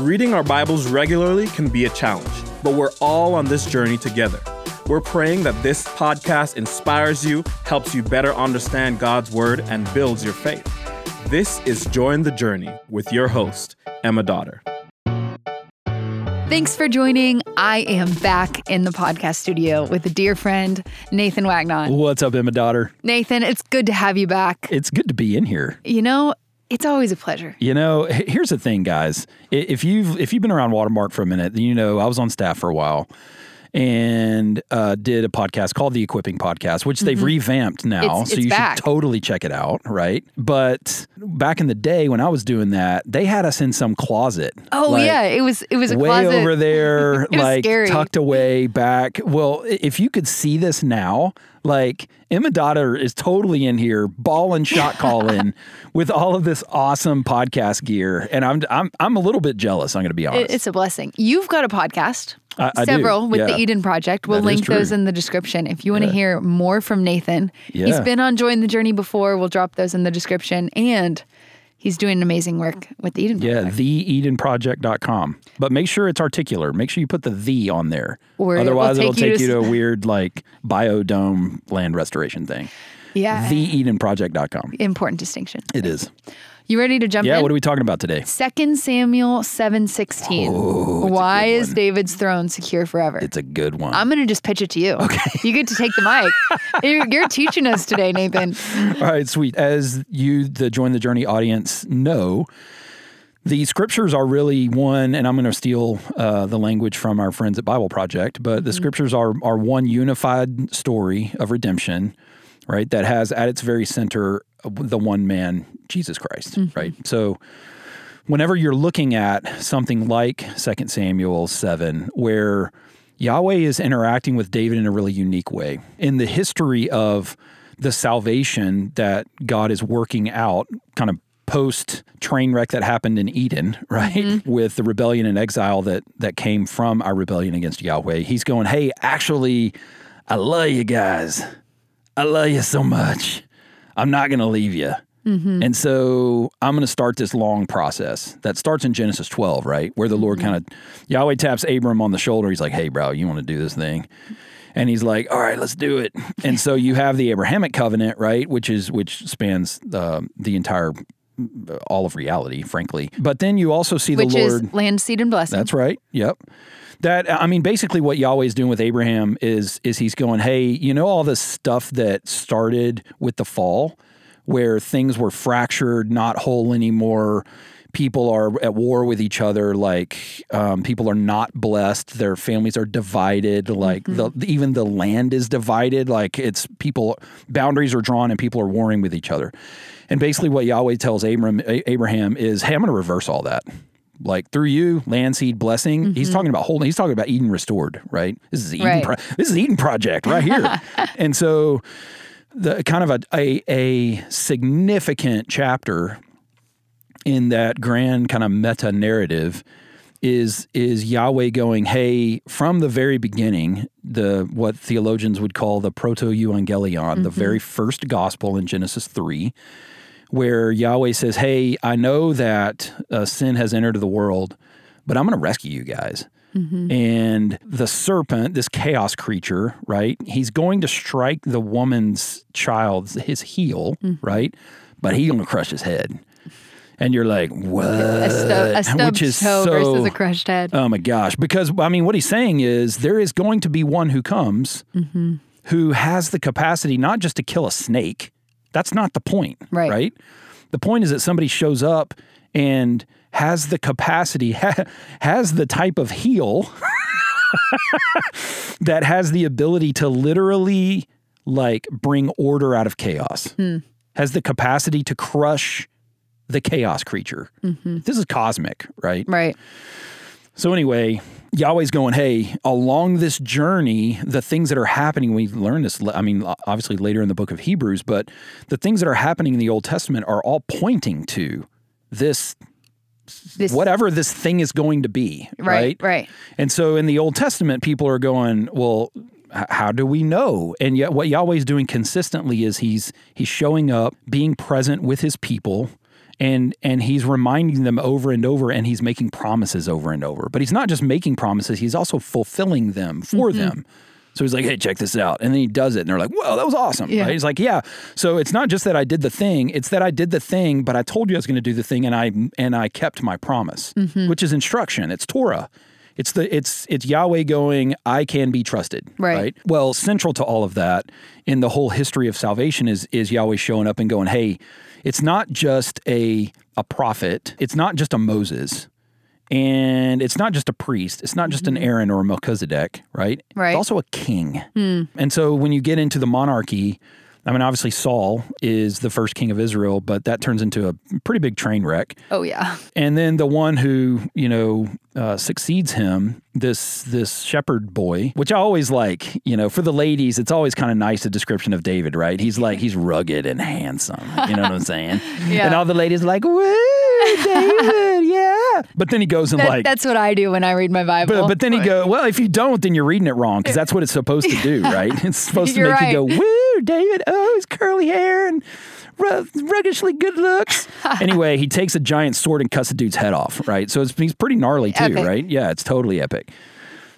Reading our Bibles regularly can be a challenge, but we're all on this journey together. We're praying that this podcast inspires you, helps you better understand God's Word, and builds your faith. This is Join the Journey with your host, Emma Dotter. Thanks for joining. I am back in the podcast studio with a dear friend, Nathan Wagnon. What's up, Emma Dotter? Nathan, it's good to have you back. It's good to be in here. You know, it's always a pleasure. You know, here's the thing, guys. If you've if you've been around Watermark for a minute, then you know I was on staff for a while and uh, did a podcast called the Equipping Podcast, which they've revamped now, Mm-hmm. It's- so it's you back. should totally check it out, right? But back in the day when I was doing that, they had us in some closet. Oh like, yeah, it was it was a way closet. over there, like scary. tucked away back. Well, if you could see this now, like Emma Dotter is totally in here, ball and shot calling with all of this awesome podcast gear, and I'm I'm I'm a little bit jealous. I'm going to be honest. It's a blessing. You've got a podcast. I- I do, several with the. Eden Project. We'll That link those in the description if you want to hear more from Nathan. He's Yeah. been on Join the Journey before. We'll drop those in the description. And he's doing amazing work with the Eden yeah, Project. theedenproject.com. But make sure it's articular. Make sure you put the the on there. Or it will Otherwise, it'll take you take to you to a weird like biodome land restoration thing. Yeah. Theedenproject.com. Important distinction. It is. You ready to jump Yeah, in? what are we talking about today? 2 Samuel 7:16. Oh, Why is. David's throne secure forever? It's a good one. I'm going to just pitch it to you. Okay. You get to take the mic. you're, you're teaching us today, Nathan. All right, sweet. As you, the Join the Journey audience, know, the scriptures are really one, and I'm going to steal uh, the language from our friends at Bible Project, but the scriptures are are one unified story of redemption, right? That has at its very center the one man, Jesus Christ, mm-hmm. right? So whenever you're looking at something like 2 Samuel 7, where Yahweh is interacting with David in a really unique way, in the history of the salvation that God is working out, kind of post train wreck that happened in Eden, right? Mm-hmm. With the rebellion and exile that that came from our rebellion against Yahweh. He's going, "Hey, actually, I love you guys. I love you so much. I'm not going to leave you." And so I'm going to start this long process that starts in Genesis 12, right? Where the Lord kind of, Yahweh taps Abram on the shoulder. He's like, hey, bro, you want to do this thing? And he's like, all right, let's do it. And so you have the Abrahamic covenant, right? Which is, which spans uh, the entire, all of reality, frankly. But then you also see Which the Lord. is land, seed, and blessing. That's right. Yep. That I mean, basically, what Yahweh's doing with Abraham is is he's going, hey, you know, all this stuff that started with the fall, where things were fractured, not whole anymore. People are at war with each other. Like um, people are not blessed. Their families are divided. Like the, even the land is divided. Like it's people boundaries are drawn and people are warring with each other. And basically, what Yahweh tells Abram, Abraham is, hey, I'm going to reverse all that like through you, land seed blessing. He's talking about holding. He's talking about Eden restored, right? This is Eden. Right. Pro- this is Eden project right here. and so, the kind of a, a a significant chapter in that grand kind of meta narrative is is Yahweh going, hey, from the very beginning, the what theologians would call the proto evangelion, the mm-hmm. very first gospel in Genesis three where Yahweh says, Hey, I know that uh, sin has entered the world, but I'm going to rescue you guys. Mm-hmm. And the serpent, this chaos creature, right? He's going to strike the woman's child's his heel, mm-hmm. right? But he's going to crush his head. And you're like, what? a, stu- a stubbed Which is toe so- versus a crushed head. Oh my gosh. Because, I mean, what he's saying is there is going to be one who comes Mm-hmm. who has the capacity not just to kill a snake. That's not the point. Right. Right. The point is that somebody shows up and has the capacity, ha- has the type of heel that has the ability to literally like bring order out of chaos, Hmm. has the capacity to crush the chaos creature. Mm-hmm. This is cosmic, right? right. So anyway, Yahweh's going, hey, along this journey, the things that are happening, we learn this, I mean, obviously later in the book of Hebrews, but the things that are happening in the Old Testament are all pointing to this, This, whatever this thing is going to be, Right. right? Right. And so in the Old Testament, people are going, well, h- how do we know? And yet what Yahweh's doing consistently is he's he's showing up, being present with his people, and and he's reminding them over and over and he's making promises over and over. But he's not just making promises he's also fulfilling them for Mm-hmm. them. So he's like hey check this out. And then he does it and they're like whoa that was awesome Yeah. right? He's like yeah. So it's not just that i did the thing it's that i did the thing but i told you i was going to do the thing and i and i kept my promise Mm-hmm. which is instruction. It's torah it's the it's it's Yahweh going, I can be trusted. Right. Well, central to all of that in the whole history of salvation is is Yahweh showing up and going, Hey, it's not just a a prophet, it's not just a Moses, and it's not just a priest, it's not just an mm-hmm. Aaron or a Melchizedek, right? Right. It's also a king. Hmm. And so when you get into the monarchy, I mean, obviously Saul is the first king of Israel, but that turns into a pretty big train wreck. Oh yeah. And then the one who, you know, uh, succeeds him, this this shepherd boy, which I always like, you know, for the ladies, it's always kind of nice a description of David, right? He's like he's rugged and handsome. You know what I'm saying? Yeah. And all the ladies are like, woo, David, yeah. But then he goes and That- like that's what I do when I read my Bible. but, but then he go, well, if you don't, then you're reading it wrong because that's what it's supposed to do, right? It's supposed to make right. you go, woo, David, oh, his curly hair and ru- ruggishly good looks. anyway, he takes a giant sword and cuts the dude's head off, right? So it's, he's pretty gnarly too, Epic. right? Yeah, it's totally epic.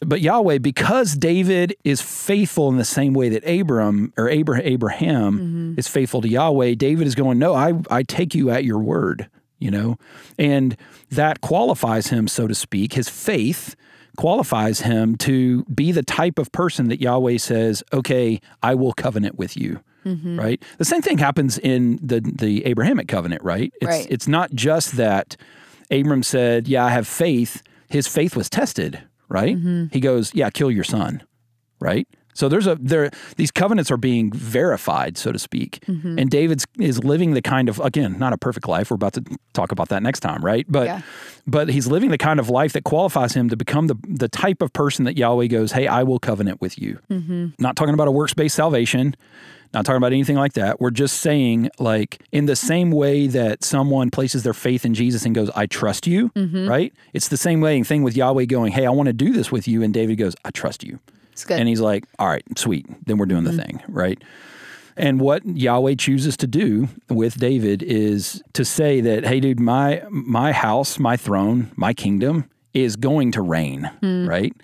But Yahweh, because David is faithful in the same way that Abram or Abra- Abraham Mm-hmm. is faithful to Yahweh, David is going, No, I, I take you at your word, you know? And that qualifies him, so to speak. His faith qualifies him to be the type of person that Yahweh says, Okay, I will covenant with you. Mm-hmm. Right. The same thing happens in the the Abrahamic covenant, right? It's Right. it's not just that Abram said, "Yeah, I have faith." His faith was tested, right? Mm-hmm. He goes, "Yeah, kill your son." Right? So there's a there these covenants are being verified, so to speak. Mm-hmm. And David's is living the kind of again, not a perfect life. We're about to talk about that next time, right? But Yeah. but he's living the kind of life that qualifies him to become the the type of person that Yahweh goes, "Hey, I will covenant with you." Not talking about a works based salvation. Not talking about anything like that. We're just saying, like, in the same way that someone places their faith in Jesus and goes, I trust you, right? It's the same way thing with Yahweh going, Hey, I want to do this with you. And David goes, I trust you. It's good. And he's like, All right, sweet. Then we're doing the mm-hmm. thing, right? And what Yahweh chooses to do with David is to say that, hey, dude, my my house, my throne, my kingdom is going to reign, hmm. right?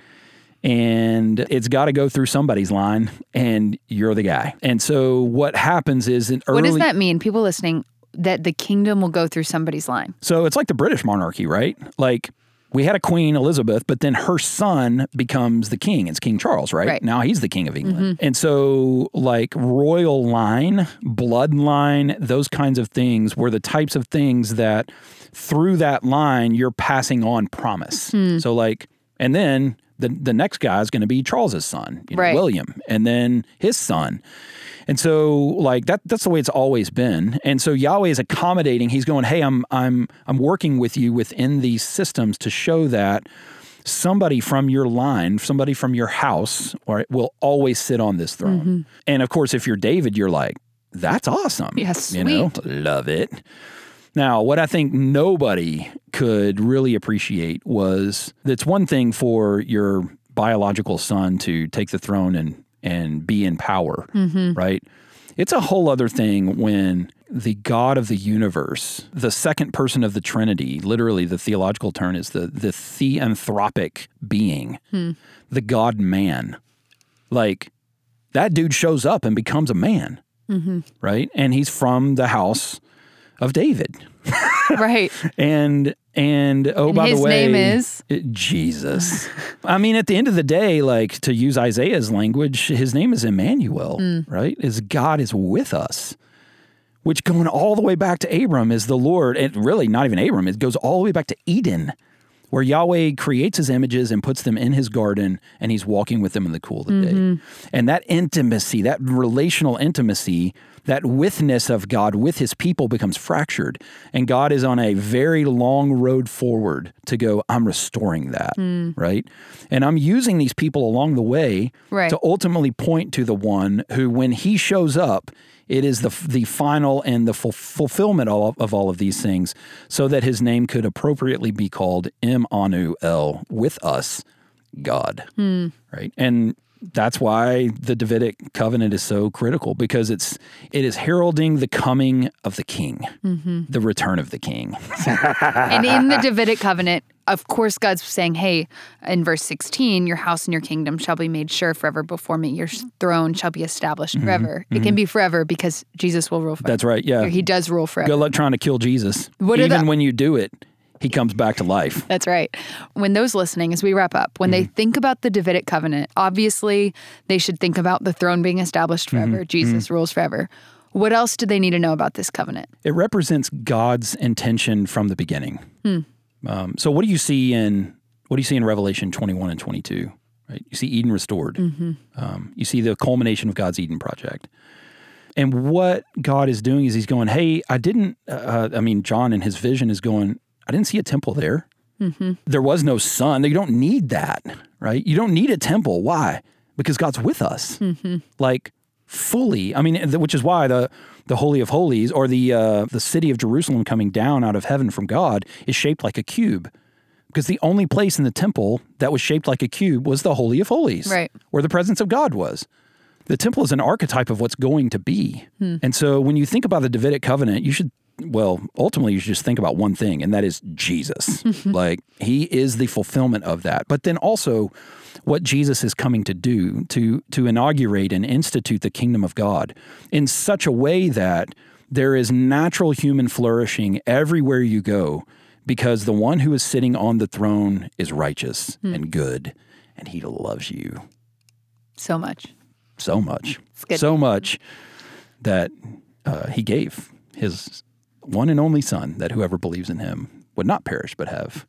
And it's got to go through somebody's line, and you're the guy. And so what happens is in early what does that mean? People listening, that the kingdom will go through somebody's line. So it's like the British monarchy, right? Like we had a queen, Elizabeth, but then her son becomes the king. It's King Charles, right? Right. Mm-hmm. Now he's the king of England. And so, like, royal line, bloodline, those kinds of things were the types of things that through that line, you're passing on promise. Hmm. So, like, and then the, the next guy is going to be Charles's son, you know, Right. William, and then his son. And so like that that's the way it's always been. And so Yahweh is accommodating. He's going, "Hey, I'm I'm I'm working with you within these systems to show that somebody from your line, somebody from your house, or will always sit on this throne." Mm-hmm. And of course, if you're David, you're like, "That's awesome." Yeah, You know, love it. Now, what I think nobody could really appreciate was that's one thing for your biological son to take the throne and and be in power, mm-hmm. right? It's a whole other thing when the God of the universe, the second person of the Trinity, literally the theological term is the the theanthropic being, hmm. the God man. Like that dude shows up and becomes a man, mm-hmm. right? And he's from the house of David. right. And and oh And by the way, name is? it- Jesus. I mean, at the end of the day, like to use Isaiah's language, his name is Emmanuel, Mm. right? Is God is with us. Which going all the way back to Abram is the Lord, and really not even Abram, it goes all the way back to Eden, where Yahweh creates his images and puts them in his garden, and he's walking with them in the cool of the Mm-hmm. day. And that intimacy, that relational intimacy, that withness of God with his people becomes fractured. And God is on a very long road forward to go, I'm restoring that, hmm. right? And I'm using these people along the way Right. to ultimately point to the one who, when he shows up, it is the the final and the ful- fulfillment of, of all of these things, so that his name could appropriately be called Im Anu El with us, God, hmm. right? And that's why the Davidic covenant is so critical because it's it is heralding the coming of the king, mm-hmm. the return of the king. and in the Davidic covenant, of course, God's saying, hey, in verse 16, your house and your kingdom shall be made sure forever before me. Your throne shall be established mm-hmm. forever. It can mm-hmm. be forever because Jesus will rule forever. That's right. Yeah. He does rule forever. Good luck trying to kill Jesus. What Even the- when you do it, he comes back to life. That's right. When those listening, as we wrap up, when they think about the Davidic covenant, obviously they should think about the throne being established forever. Jesus rules forever. What else do they need to know about this covenant? It represents God's intention from the beginning. Um, so, what do you see in what do you see in Revelation twenty one and twenty two? Right, you see Eden restored. Um, you see the culmination of God's Eden project. And what God is doing is He's going, "Hey, I didn't. Uh, I mean, John in his vision is going, I didn't see a temple there. Mm-hmm. There was no sun. You don't need that, right? You don't need a temple. Why? Because God's with us, mm-hmm. like fully. I mean, which is why the the holy of holies or the uh, the city of Jerusalem coming down out of heaven from God is shaped like a cube. Because the only place in the temple that was shaped like a cube was the holy of holies, Right. where the presence of God was. The temple is an archetype of what's going to be. Hmm. And so when you think about the Davidic covenant, you should, well, ultimately, you should just think about one thing, and that is Jesus. like, he is the fulfillment of that. But then also, what Jesus is coming to do to, to inaugurate and institute the kingdom of God in such a way that there is natural human flourishing everywhere you go because the one who is sitting on the throne is righteous and good, and he loves you So much. so much, so much that uh, he gave his one and only son that whoever believes in him would not perish but have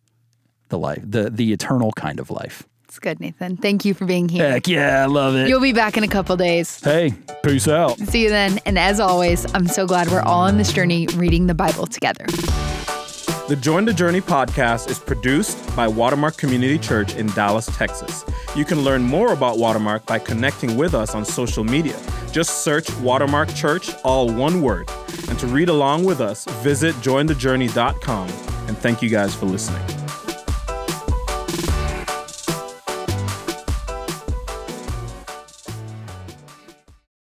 the life, the the eternal kind of life. It's good, Nathan. Thank you for being here. Heck yeah, I love it. You'll be back in a couple days. hey, peace out. See you then. And as always, I'm so glad we're all on this journey reading the Bible together. The Join the Journey podcast is produced by Watermark Community Church in Dallas, Texas. You can learn more about Watermark by connecting with us on social media. Just search Watermark Church, all one word. To read along with us, visit jointhejourney.com. And thank you guys for listening.